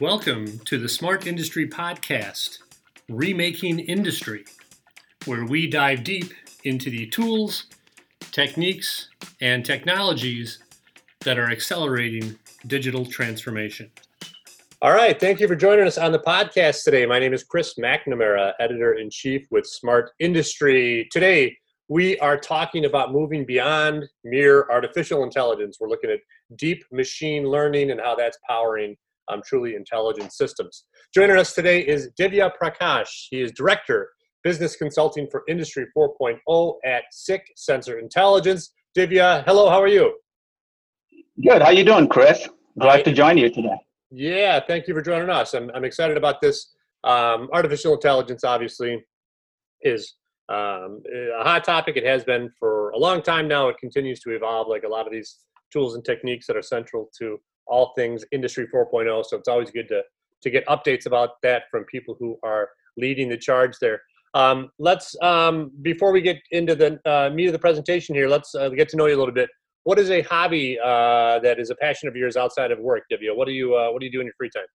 Welcome to the Smart Industry Podcast, Remaking Industry, where we dive deep into the tools, techniques, and technologies that are accelerating digital transformation. All right. Thank you for joining us on the podcast today. My name is Chris McNamara, editor in chief with Smart Industry. Today, we are talking about moving beyond mere artificial intelligence. We're looking at deep machine learning and how that's powering um, truly intelligent systems. Joining us today is Divya Prakash. He is director business consulting for Industry 4.0 at SICK Sensor Intelligence. Divya, hello. How are you? Good. How you doing, Chris? Glad to join you today. Yeah, thank you for joining us. I'm, I'm excited about this. Um, artificial intelligence, obviously, is um, a hot topic. It has been for a long time now. It continues to evolve, like a lot of these tools and techniques that are central to all things Industry 4.0. So it's always good to to get updates about that from people who are leading the charge there. Um, let's um, before we get into the uh, meat of the presentation here, let's uh, get to know you a little bit what is a hobby uh, that is a passion of yours outside of work, Divya? What do you uh, What do you do in your free time?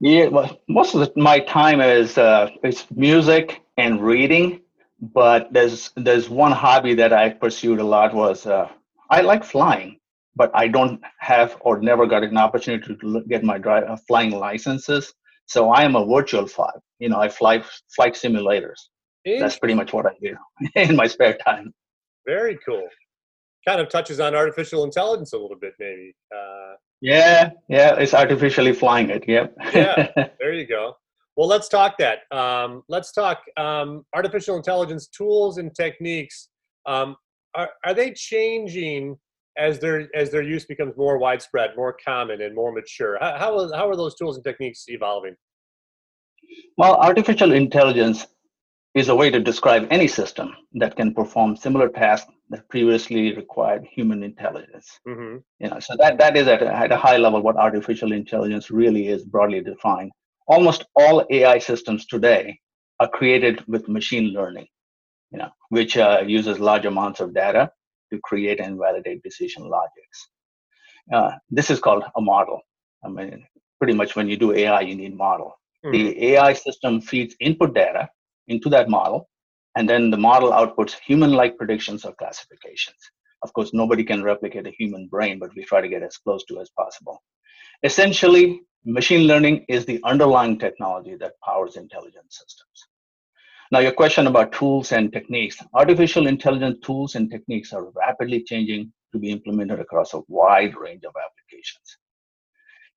Yeah, well, most of the, my time is uh, music and reading, but there's there's one hobby that I pursued a lot was uh, I like flying, but I don't have or never got an opportunity to get my uh, flying licenses. So I am a virtual fly. You know, I fly flight simulators. That's pretty much what I do in my spare time. Very cool kind of touches on artificial intelligence a little bit, maybe. Uh, yeah, yeah, it's artificially flying it. Yep. yeah, there you go. Well, let's talk that. Um, let's talk um, artificial intelligence tools and techniques. Um, are, are they changing as their as their use becomes more widespread, more common, and more mature? How how, are those tools and techniques evolving? Well, artificial intelligence is a way to describe any system that can perform similar tasks that previously required human intelligence. Mm-hmm. You know, so that, that is at a, at a high level what artificial intelligence really is broadly defined. Almost all AI systems today are created with machine learning, you know, which uh, uses large amounts of data to create and validate decision logics. Uh, this is called a model. I mean, pretty much when you do AI, you need model. Mm-hmm. The AI system feeds input data into that model, and then the model outputs human-like predictions or classifications. Of course, nobody can replicate a human brain, but we try to get as close to as possible. Essentially, machine learning is the underlying technology that powers intelligent systems. Now, your question about tools and techniques. Artificial intelligence tools and techniques are rapidly changing to be implemented across a wide range of applications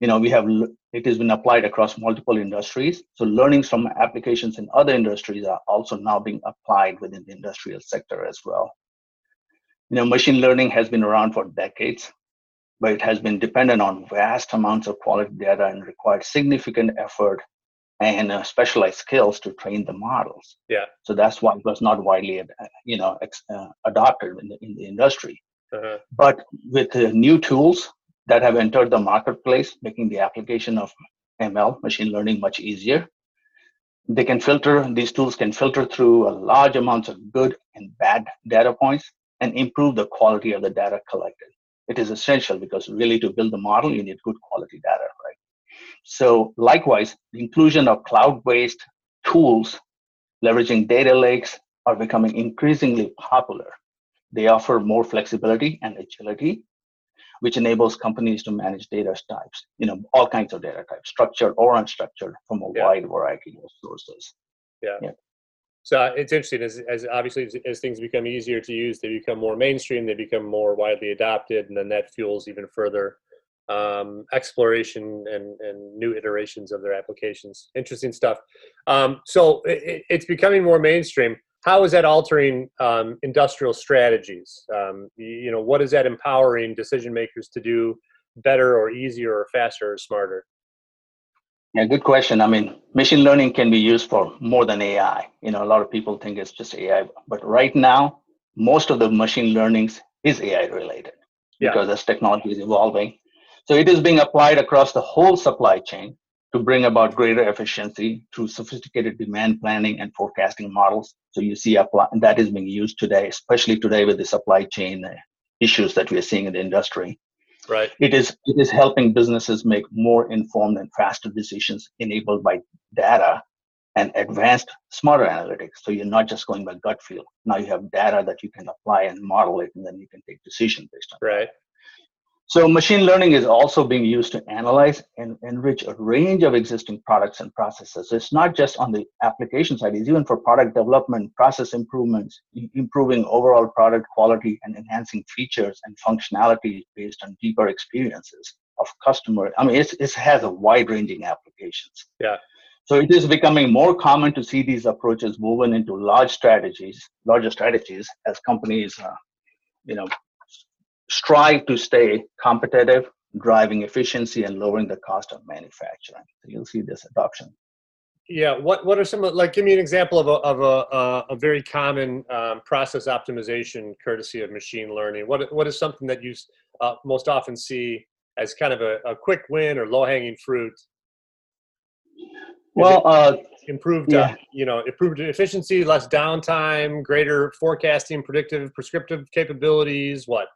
you know we have it has been applied across multiple industries so learnings from applications in other industries are also now being applied within the industrial sector as well you know machine learning has been around for decades but it has been dependent on vast amounts of quality data and required significant effort and uh, specialized skills to train the models yeah so that's why it was not widely uh, you know ex- uh, adopted in the, in the industry uh-huh. but with uh, new tools that have entered the marketplace, making the application of ML, machine learning, much easier. They can filter, these tools can filter through a large amounts of good and bad data points and improve the quality of the data collected. It is essential because really to build the model, you need good quality data, right? So likewise, the inclusion of cloud-based tools leveraging data lakes are becoming increasingly popular. They offer more flexibility and agility which enables companies to manage data types, you know, all kinds of data types, structured or unstructured, from a yeah. wide variety of sources. Yeah. yeah. So uh, it's interesting as, as obviously as, as, things become easier to use, they become more mainstream, they become more widely adopted, and then that fuels even further um, exploration and, and new iterations of their applications. Interesting stuff. Um, so it, it's becoming more mainstream how is that altering um, industrial strategies? Um, you know, what is that empowering decision makers to do better or easier or faster or smarter? Yeah, good question. I mean, machine learning can be used for more than AI. You know, a lot of people think it's just AI, but right now, most of the machine learnings is AI related yeah. because as technology is evolving. So it is being applied across the whole supply chain to bring about greater efficiency through sophisticated demand planning and forecasting models. So you see apply, that is being used today, especially today with the supply chain uh, issues that we are seeing in the industry. Right. It is it is helping businesses make more informed and faster decisions enabled by data and advanced smarter analytics. So you're not just going by gut feel. Now you have data that you can apply and model it, and then you can take decisions based on. Right. So machine learning is also being used to analyze and enrich a range of existing products and processes. It's not just on the application side, it's even for product development, process improvements, improving overall product quality and enhancing features and functionality based on deeper experiences of customer. I mean, it has a wide ranging applications. Yeah. So it is becoming more common to see these approaches woven into large strategies, larger strategies as companies, uh, you know, strive to stay competitive, driving efficiency and lowering the cost of manufacturing. So you'll see this adoption. Yeah, what what are some of like? Give me an example of a of a a very common um, process optimization courtesy of machine learning. What what is something that you uh, most often see as kind of a, a quick win or low hanging fruit? Well, uh, improved, uh, yeah. uh, you know, improved efficiency, less downtime, greater forecasting, predictive, prescriptive capabilities. What?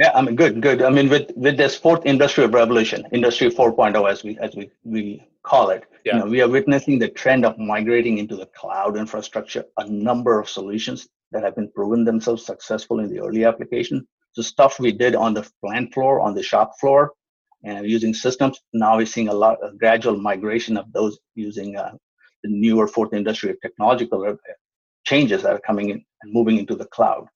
Yeah, I mean, good, good. I mean, with with this fourth industrial revolution, Industry 4.0, as we as we we call it, yeah. you know, we are witnessing the trend of migrating into the cloud infrastructure. A number of solutions that have been proven themselves successful in the early application. So stuff we did on the plant floor, on the shop floor, and using systems. Now we're seeing a lot of gradual migration of those using uh, the newer fourth industrial technological changes that are coming in and moving into the cloud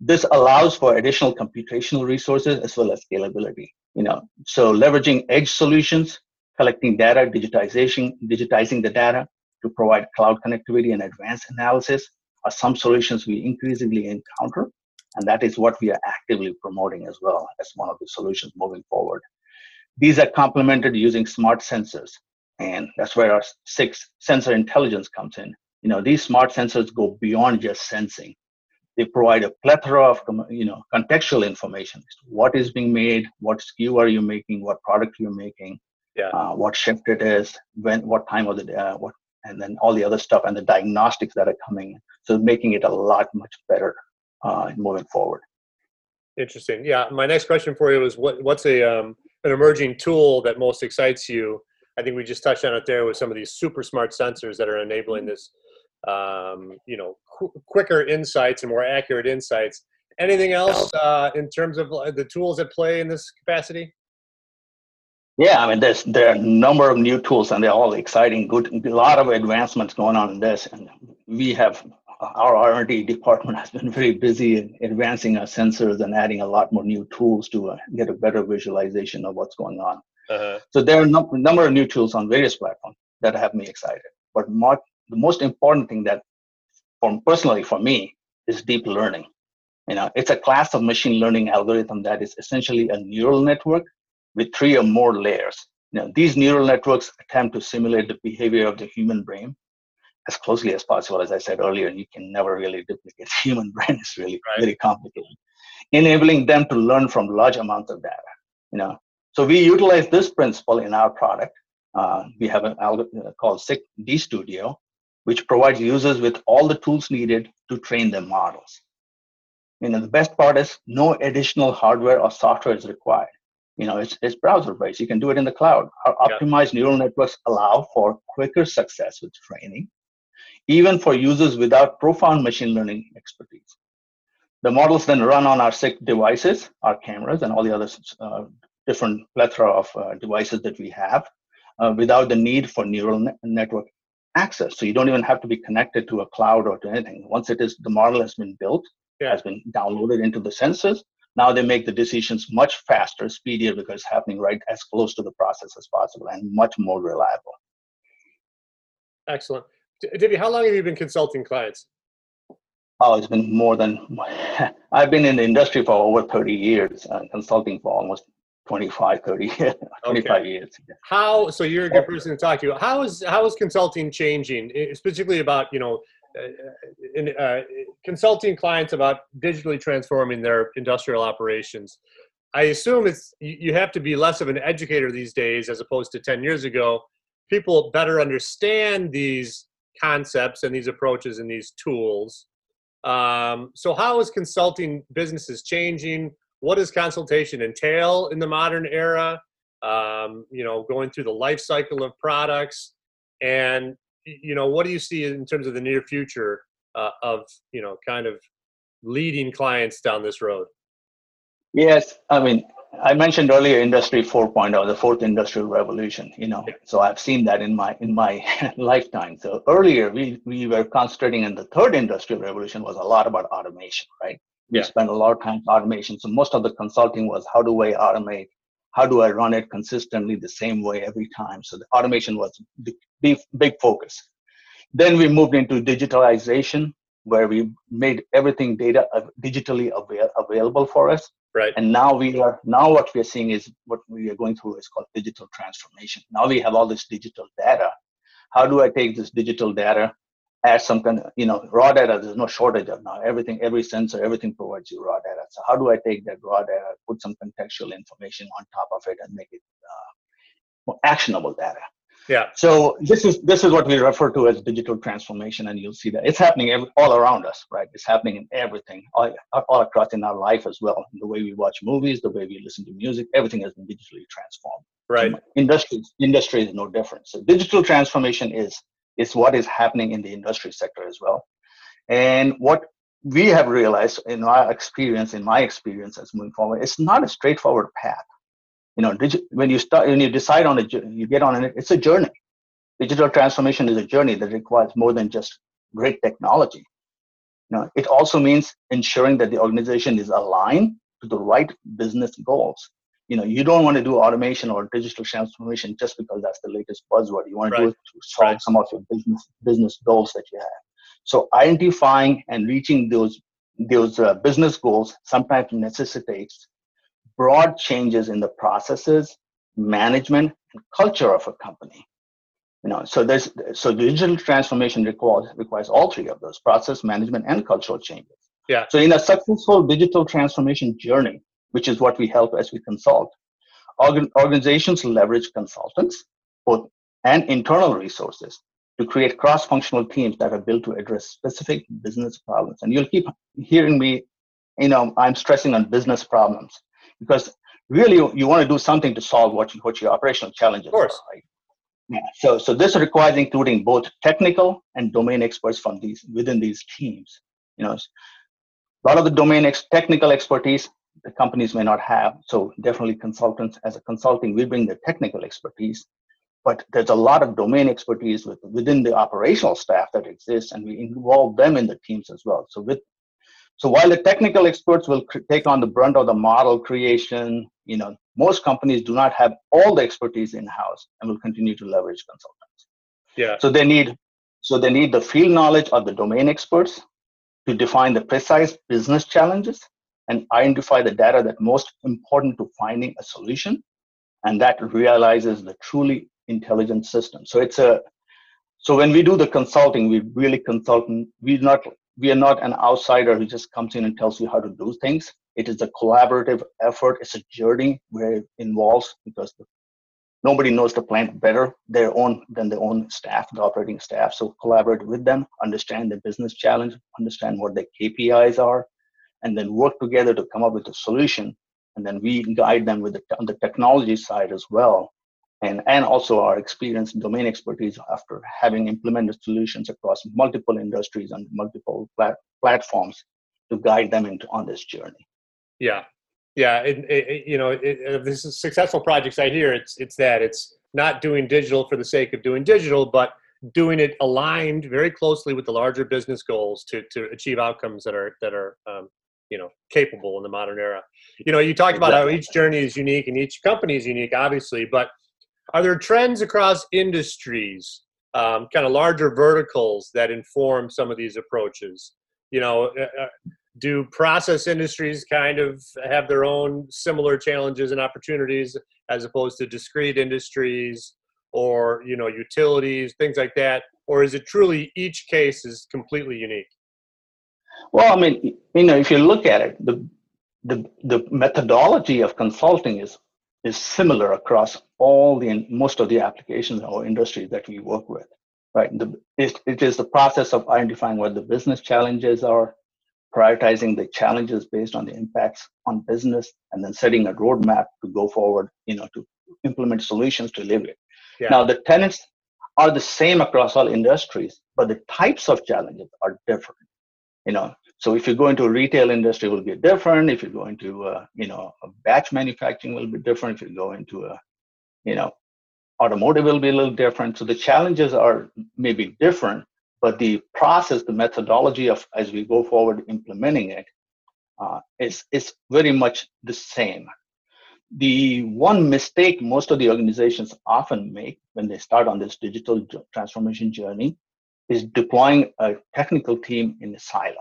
this allows for additional computational resources as well as scalability you know. So leveraging edge solutions collecting data digitization digitizing the data to provide cloud connectivity and advanced analysis are some solutions we increasingly encounter and that is what we are actively promoting as well as one of the solutions moving forward. These are complemented using smart sensors and that's where our SICK sensor intelligence comes in. You know these smart sensors go beyond just sensing they provide a plethora of you know contextual information. What is being made what SKU are you making what product you're making yeah. uh, what shift it is when what time of the day uh, what and then all the other stuff and the diagnostics that are coming so making it a lot much better uh, moving forward. Interesting. Yeah my next question for you is what what's a um, an emerging tool that most excites you? I think we just touched on it there with some of these super smart sensors that are enabling this um, you know, qu- quicker insights and more accurate insights. Anything else uh, in terms of the tools at play in this capacity? Yeah, I mean, there's there are a number of new tools, and they're all exciting. Good, a lot of advancements going on in this, and we have our R&D department has been very busy in advancing our sensors and adding a lot more new tools to uh, get a better visualization of what's going on. Uh-huh. So there are a no, number of new tools on various platforms that have me excited. But more, the most important thing that for personally for me is deep learning. You know it's a class of machine learning algorithm that is essentially a neural network with three or more layers. You know these neural networks attempt to simulate the behavior of the human brain as closely as possible. As i said earlier you can never really duplicate human brain. It's really right. very complicated. Enabling them to learn from large amounts of data you know. So we utilize this principle in our product. Uh, we have an algorithm called SICK dStudio, which provides users with all the tools needed to train their models. You know, the best part is no additional hardware or software is required. You know, it's, it's browser based. You can do it in the cloud. Our yeah. optimized neural networks allow for quicker success with training, even for users without profound machine learning expertise. The models then run on our SICK devices, our cameras, and all the other uh, different plethora of uh, devices that we have uh, without the need for neural ne- network access. So you don't even have to be connected to a cloud or to anything. Once it is the model has been built, yeah. has been downloaded into the sensors, now they make the decisions much faster, speedier because it's happening right as close to the process as possible and much more reliable. Excellent. Divya, how long have you been consulting clients? Oh, it's been more than, I've been in the industry for over 30 years, uh, consulting for almost 25 30 25 okay. years how so you're a good person to talk to. How is how is consulting changing specifically about you know uh, in, uh, consulting clients about digitally transforming their industrial operations? I assume it's you have to be less of an educator these days as opposed to 10 years ago. People better understand these concepts and these approaches and these tools. Um, so how is consulting businesses changing what does consultation entail in the modern era? Um, you know, going through the life cycle of products, and you know, what do you see in terms of the near future uh, of you know, kind of leading clients down this road? Yes, I mean, I mentioned earlier Industry 4.0, the fourth industrial revolution. You know, yeah. so I've seen that in my in my lifetime. So earlier we we were concentrating in the third industrial revolution was a lot about automation, right? We yeah. spent a lot of time automation. So most of the consulting was how do I automate? How do I run it consistently the same way every time? So the automation was the big, big focus. Then we moved into digitalization, where we made everything data digitally avail- available for us Right. And now we are now what we are seeing is what we are going through is called digital transformation. Now we have all this digital data. How do I take this digital data, add some kind of, you know, raw data, there's no shortage of now. Everything, every sensor, everything provides you raw data. So how do I take that raw data, put some contextual information on top of it and make it uh, actionable data? Yeah. So this is this is what we refer to as digital transformation, and you'll see that it's happening every, all around us, right? It's happening in everything, all, all across in our life as well. The way we watch movies, the way we listen to music, everything has been digitally transformed. Right. industry industry is no different. So digital transformation is is what is happening in the industry sector as well, and what we have realized in our experience, in my experience as moving forward, it's not a straightforward path. You know when you start when you decide on it you get on it it's a journey. Digital transformation is a journey that requires more than just great technology. You know it also means ensuring that the organization is aligned to the right business goals you know you don't want to do automation or digital transformation just because that's the latest buzzword you want to right. do it to solve right. some of your business business goals that you have so identifying and reaching those those uh, business goals sometimes necessitates broad changes in the processes, management, and culture of a company. You know, so there's so digital transformation requires requires all three of those: process, management, and cultural changes. Yeah. So in a successful digital transformation journey, which is what we help as we consult, organ- organizations leverage consultants, both and internal resources to create cross-functional teams that are built to address specific business problems. And you'll keep hearing me, you know, I'm stressing on business problems because really you want to do something to solve what, you, what your operational challenges of course. are. Right? Yeah. So, so this requires including both technical and domain experts from these within these teams. You know, a lot of the domain ex- technical expertise the companies may not have. So definitely consultants as a consulting, we bring the technical expertise, but there's a lot of domain expertise with, within the operational staff that exists, and we involve them in the teams as well. So with so while the technical experts will cr- take on the brunt of the model creation, you know, most companies do not have all the expertise in house and will continue to leverage consultants. Yeah. So they need so they need the field knowledge of the domain experts to define the precise business challenges and identify the data that most important to finding a solution and that realizes the truly intelligent system so it's a so when we do the consulting we really consult we're not we are not an outsider who just comes in and tells you how to do things. It is a collaborative effort. It's a journey where it involves because nobody knows the plant better their own than their own staff, the operating staff. So collaborate with them, understand the business challenge, understand what their KPIs are, and then work together to come up with a solution. And then we guide them with the, on the technology side as well and, and also our experience in domain expertise after having implemented solutions across multiple industries and multiple plat- platforms to guide them into on this journey. Yeah, yeah, it, it, you know, it, this is successful projects I hear. It's it's that it's not doing digital for the sake of doing digital, but doing it aligned very closely with the larger business goals to to achieve outcomes that are that are um, you know capable in the modern era. You know, you talked about how each journey is unique and each company is unique, obviously, but are there trends across industries, um, kind of larger verticals that inform some of these approaches? You know, uh, uh, do process industries kind of have their own similar challenges and opportunities as opposed to discrete industries or you know utilities things like that or is it truly each case is completely unique well i mean you know if you look at it the the, the methodology of consulting is is similar across all the most of the applications or industries that we work with right the, it, it is the process of identifying what the business challenges are prioritizing the challenges based on the impacts on business, and then setting a roadmap to go forward, you know, to implement solutions to live it. Yeah. Now, the tenants are the same across all industries, but the types of challenges are different. You know, so if you go into a retail industry, will be different. If you go into, you know, batch manufacturing, will be different. If you go into a, you know, automotive, will be a little different. So the challenges are maybe different, but the process, the methodology of as we go forward implementing it, uh, is is very much the same. The one mistake most of the organizations often make when they start on this digital transformation journey is deploying a technical team in a silo.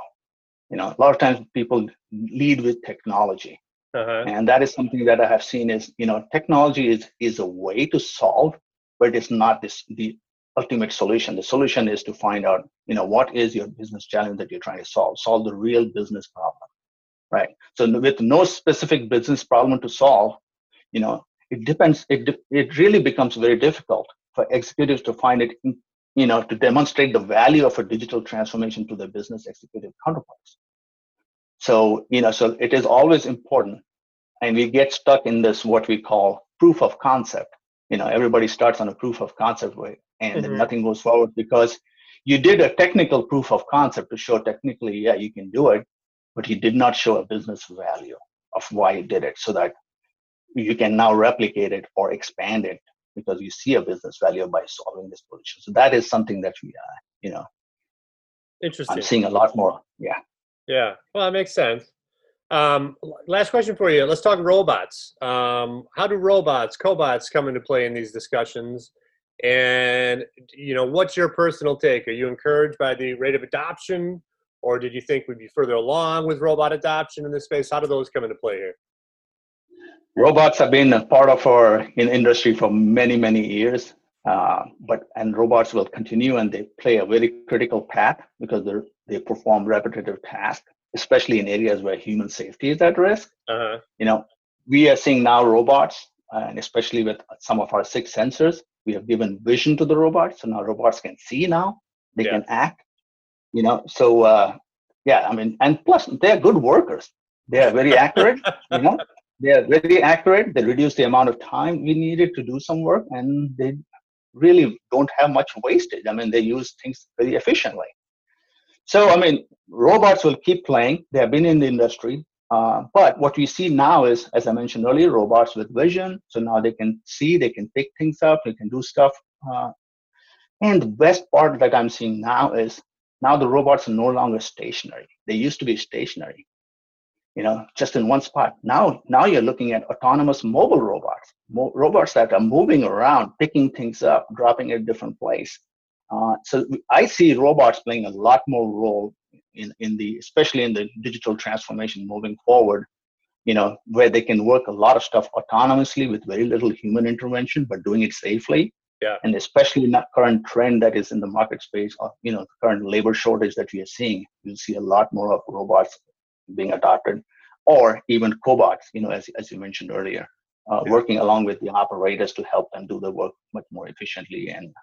You know, a lot of times people lead with technology, uh-huh. and that is something that I have seen is you know technology is is a way to solve, but it's not this the ultimate solution. The solution is to find out, you know, what is your business challenge that you're trying to solve? Solve the real business problem, right? So with no specific business problem to solve, you know, it depends. It it really becomes very difficult for executives to find it, you know, to demonstrate the value of a digital transformation to their business executive counterparts. So you know, so it is always important, and we get stuck in this what we call proof of concept. You know, everybody starts on a proof of concept way and mm-hmm. nothing goes forward because you did a technical proof of concept to show technically, yeah, you can do it, but you did not show a business value of why you did it so that you can now replicate it or expand it because you see a business value by solving this solution. So that is something that we, uh, you know, interesting. I'm seeing a lot more. Yeah. Yeah. Well, that makes sense. Um, last question for you. Let's talk robots. Um, how do robots, cobots, come into play in these discussions? And you know, what's your personal take? Are you encouraged by the rate of adoption, or did you think we'd be further along with robot adoption in this space? How do those come into play here? Robots have been a part of our in industry for many, many years. Uh, but and robots will continue, and they play a very critical path because they they perform repetitive tasks, especially in areas where human safety is at risk. Uh-huh. You know, we are seeing now robots, and especially with some of our SICK sensors, we have given vision to the robots so now robots can see now they yeah. can act you know so uh, yeah i mean and plus they're good workers they are very accurate you know they are very accurate they reduce the amount of time we needed to do some work and they really don't have much wastage i mean they use things very efficiently so i mean robots will keep playing they have been in the industry uh, but what we see now is, as I mentioned earlier, robots with vision. So now they can see, they can pick things up, they can do stuff. Uh, and the best part that I'm seeing now is now the robots are no longer stationary. They used to be stationary, you know, just in one spot. Now, now you're looking at autonomous mobile robots, mo- robots that are moving around, picking things up, dropping at a different place. Uh, so I see robots playing a lot more role in, in the especially in the digital transformation moving forward you know where they can work a lot of stuff autonomously with very little human intervention but doing it safely yeah. and especially in that current trend that is in the market space of you know the current labor shortage that we are seeing you'll see a lot more of robots being adopted or even cobots you know as, as you mentioned earlier uh, yeah. working along with the operators to help them do the work much more efficiently and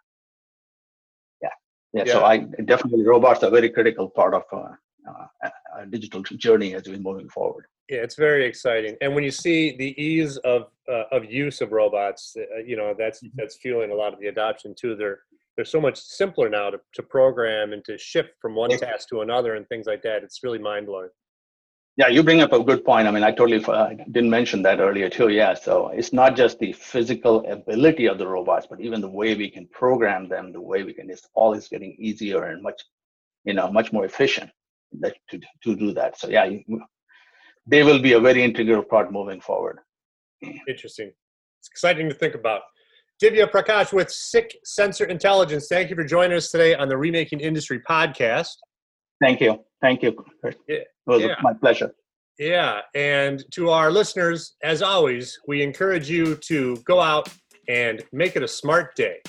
yeah, yeah. so I definitely robots are a very critical part of uh, uh, a digital journey as we're moving forward. Yeah, it's very exciting, and when you see the ease of uh, of use of robots, uh, you know that's mm-hmm. that's fueling a lot of the adoption too. They're they're so much simpler now to, to program and to shift from one yeah. task to another and things like that. It's really mind blowing. Yeah, you bring up a good point. I mean, I totally uh, didn't mention that earlier too. Yeah, so it's not just the physical ability of the robots, but even the way we can program them, the way we can, it's all is getting easier and much, you know, much more efficient that, to, to do that. So yeah, you, they will be a very integral part moving forward. Interesting. It's exciting to think about. Divya Prakash with SICK Sensor Intelligence. Thank you for joining us today on the Remaking Industry podcast. Thank you. Thank you. It was yeah. my pleasure. Yeah. And to our listeners, as always, we encourage you to go out and make it a smart day.